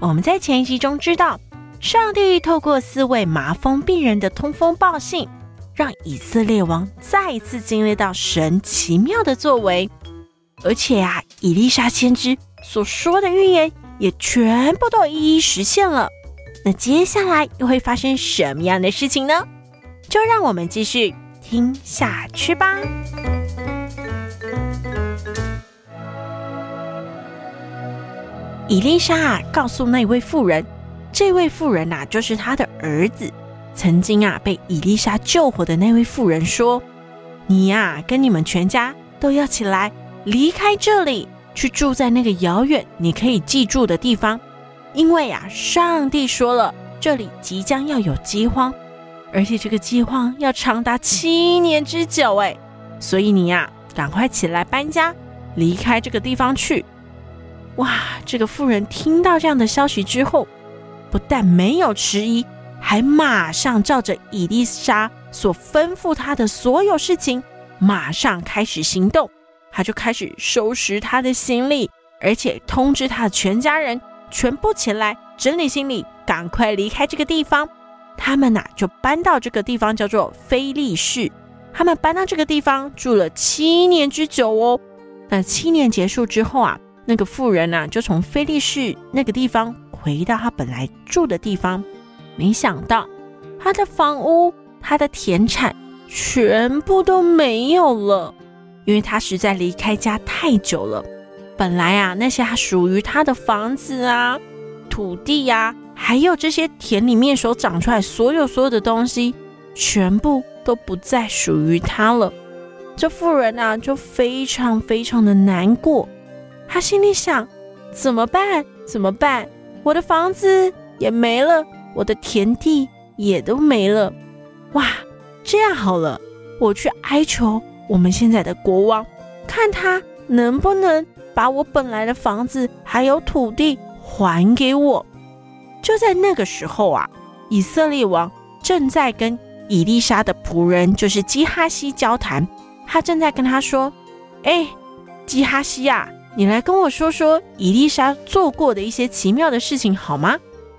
我们在前一集中知道，上帝透过四位麻风病人的通风报信，让以色列王再一次经历到神奇妙的作为，而且啊，以利沙先知所说的预言也全部都一一实现了。那接下来又会发生什么样的事情呢？就让我们继续。听下去吧。伊丽莎啊，告诉那位妇人，这位妇人呐，就是他的儿子，曾经啊被伊丽莎救活的那位妇人说：“你呀，跟你们全家都要起来，离开这里，去住在那个遥远你可以记住的地方，因为啊，上帝说了，这里即将要有饥荒。”而且这个饥荒要长达七年之久，哎，所以你呀，赶快起来搬家，离开这个地方去。哇，这个妇人听到这样的消息之后，不但没有迟疑，还马上照着伊丽莎所吩咐她的所有事情，马上开始行动。她就开始收拾她的行李，而且通知她的全家人全部前来整理行李，赶快离开这个地方。他们呐、啊，就搬到这个地方，叫做菲利士。他们搬到这个地方住了七年之久哦。那七年结束之后啊，那个妇人呢、啊，就从菲利士那个地方回到他本来住的地方。没想到，他的房屋、他的田产全部都没有了，因为他实在离开家太久了。本来啊，那些还属于他的房子啊、土地呀、啊。还有这些田里面所长出来所有所有的东西，全部都不再属于他了。这妇人啊，就非常非常的难过。他心里想：怎么办？怎么办？我的房子也没了，我的田地也都没了。哇，这样好了，我去哀求我们现在的国王，看他能不能把我本来的房子还有土地还给我。就在那个时候啊，以色列王正在跟以利沙的仆人，就是基哈西交谈。他正在跟他说：“哎，基哈西呀，你来跟我说说伊丽莎做过的一些奇妙的事情好吗？”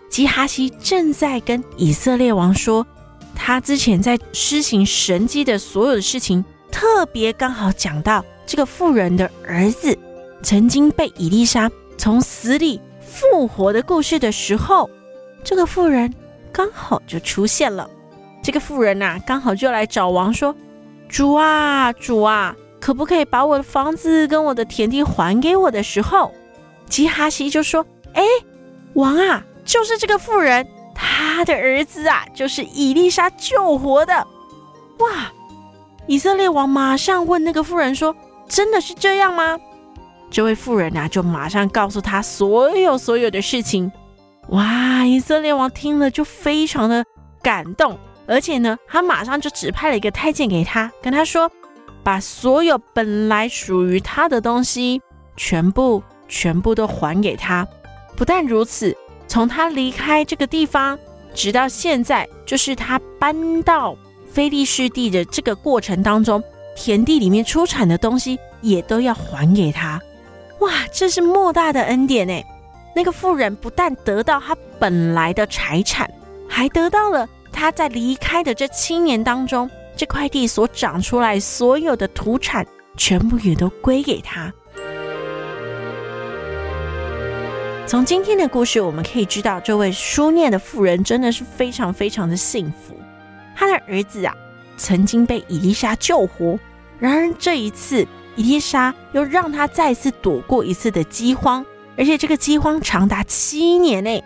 基哈西正在跟以色列王说，他之前在施行神迹的所有的事情，特别刚好讲到这个妇人的儿子曾经被伊丽莎从死里。复活的故事的时候，这个妇人刚好就出现了。这个妇人呐、刚好就来找王说：“主啊，主啊，可不可以把我的房子跟我的田地还给我的时候？”吉哈西就说：“哎，王啊，就是这个妇人，他的儿子啊，就是以利沙救活的。”哇！以色列王马上问那个妇人说：“真的是这样吗？”这位妇人呐、啊，就马上告诉他所有所有的事情。哇！以色列王听了就非常的感动，而且呢，他马上就指派了一个太监给他，跟他说，把所有本来属于他的东西，全部全部都还给他。不但如此，从他离开这个地方，直到现在，就是他搬到非利士地的这个过程当中，田地里面出产的东西，也都要还给他。哇，这是莫大的恩典呢！那个妇人不但得到她本来的财产，还得到了她在离开的这七年当中，这块地所长出来所有的土产，全部也都归给他。从今天的故事，我们可以知道，这位书念的妇人真的是非常非常的幸福。她的儿子啊，曾经被伊丽莎救活，然而这一次。伊丽莎又让他再次躲过一次的饥荒，而且这个饥荒长达七年内。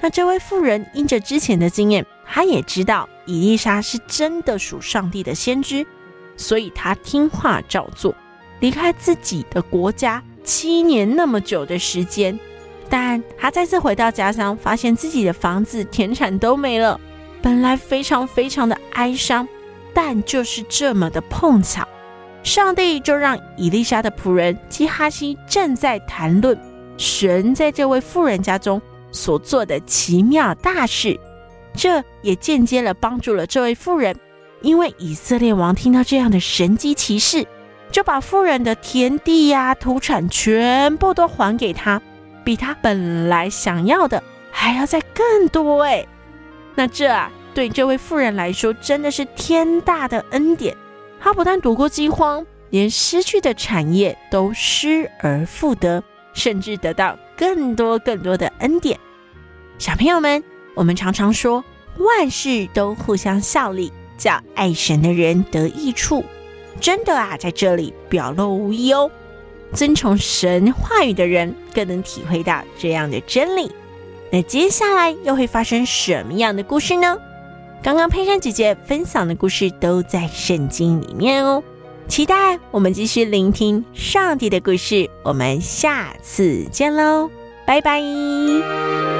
那这位妇人因着之前的经验，他也知道伊丽莎是真的属上帝的先知，所以他听话照做，离开自己的国家七年那么久的时间，但他再次回到家乡，发现自己的房子、田产都没了，本来非常非常的哀伤，但就是这么的碰巧，上帝就让伊丽莎的仆人基哈西正在谈论神在这位富人家中所做的奇妙大事，这也间接了帮助了这位妇人，因为以色列王听到这样的神迹奇事，就把妇人的田地呀、土产全部都还给他。比他本来想要的还要再更多哎，那这啊，对这位妇人来说真的是天大的恩典。她不但躲过饥荒，连失去的产业都失而复得，甚至得到更多更多的恩典。小朋友们，我们常常说万事都互相效力，叫爱神的人得益处。真的啊，在这里表露无遗哦。遵从神话语的人更能体会到这样的真理。那接下来又会发生什么样的故事呢？刚刚佩珊姐姐分享的故事都在圣经里面哦。期待我们继续聆听上帝的故事。我们下次见喽，拜拜。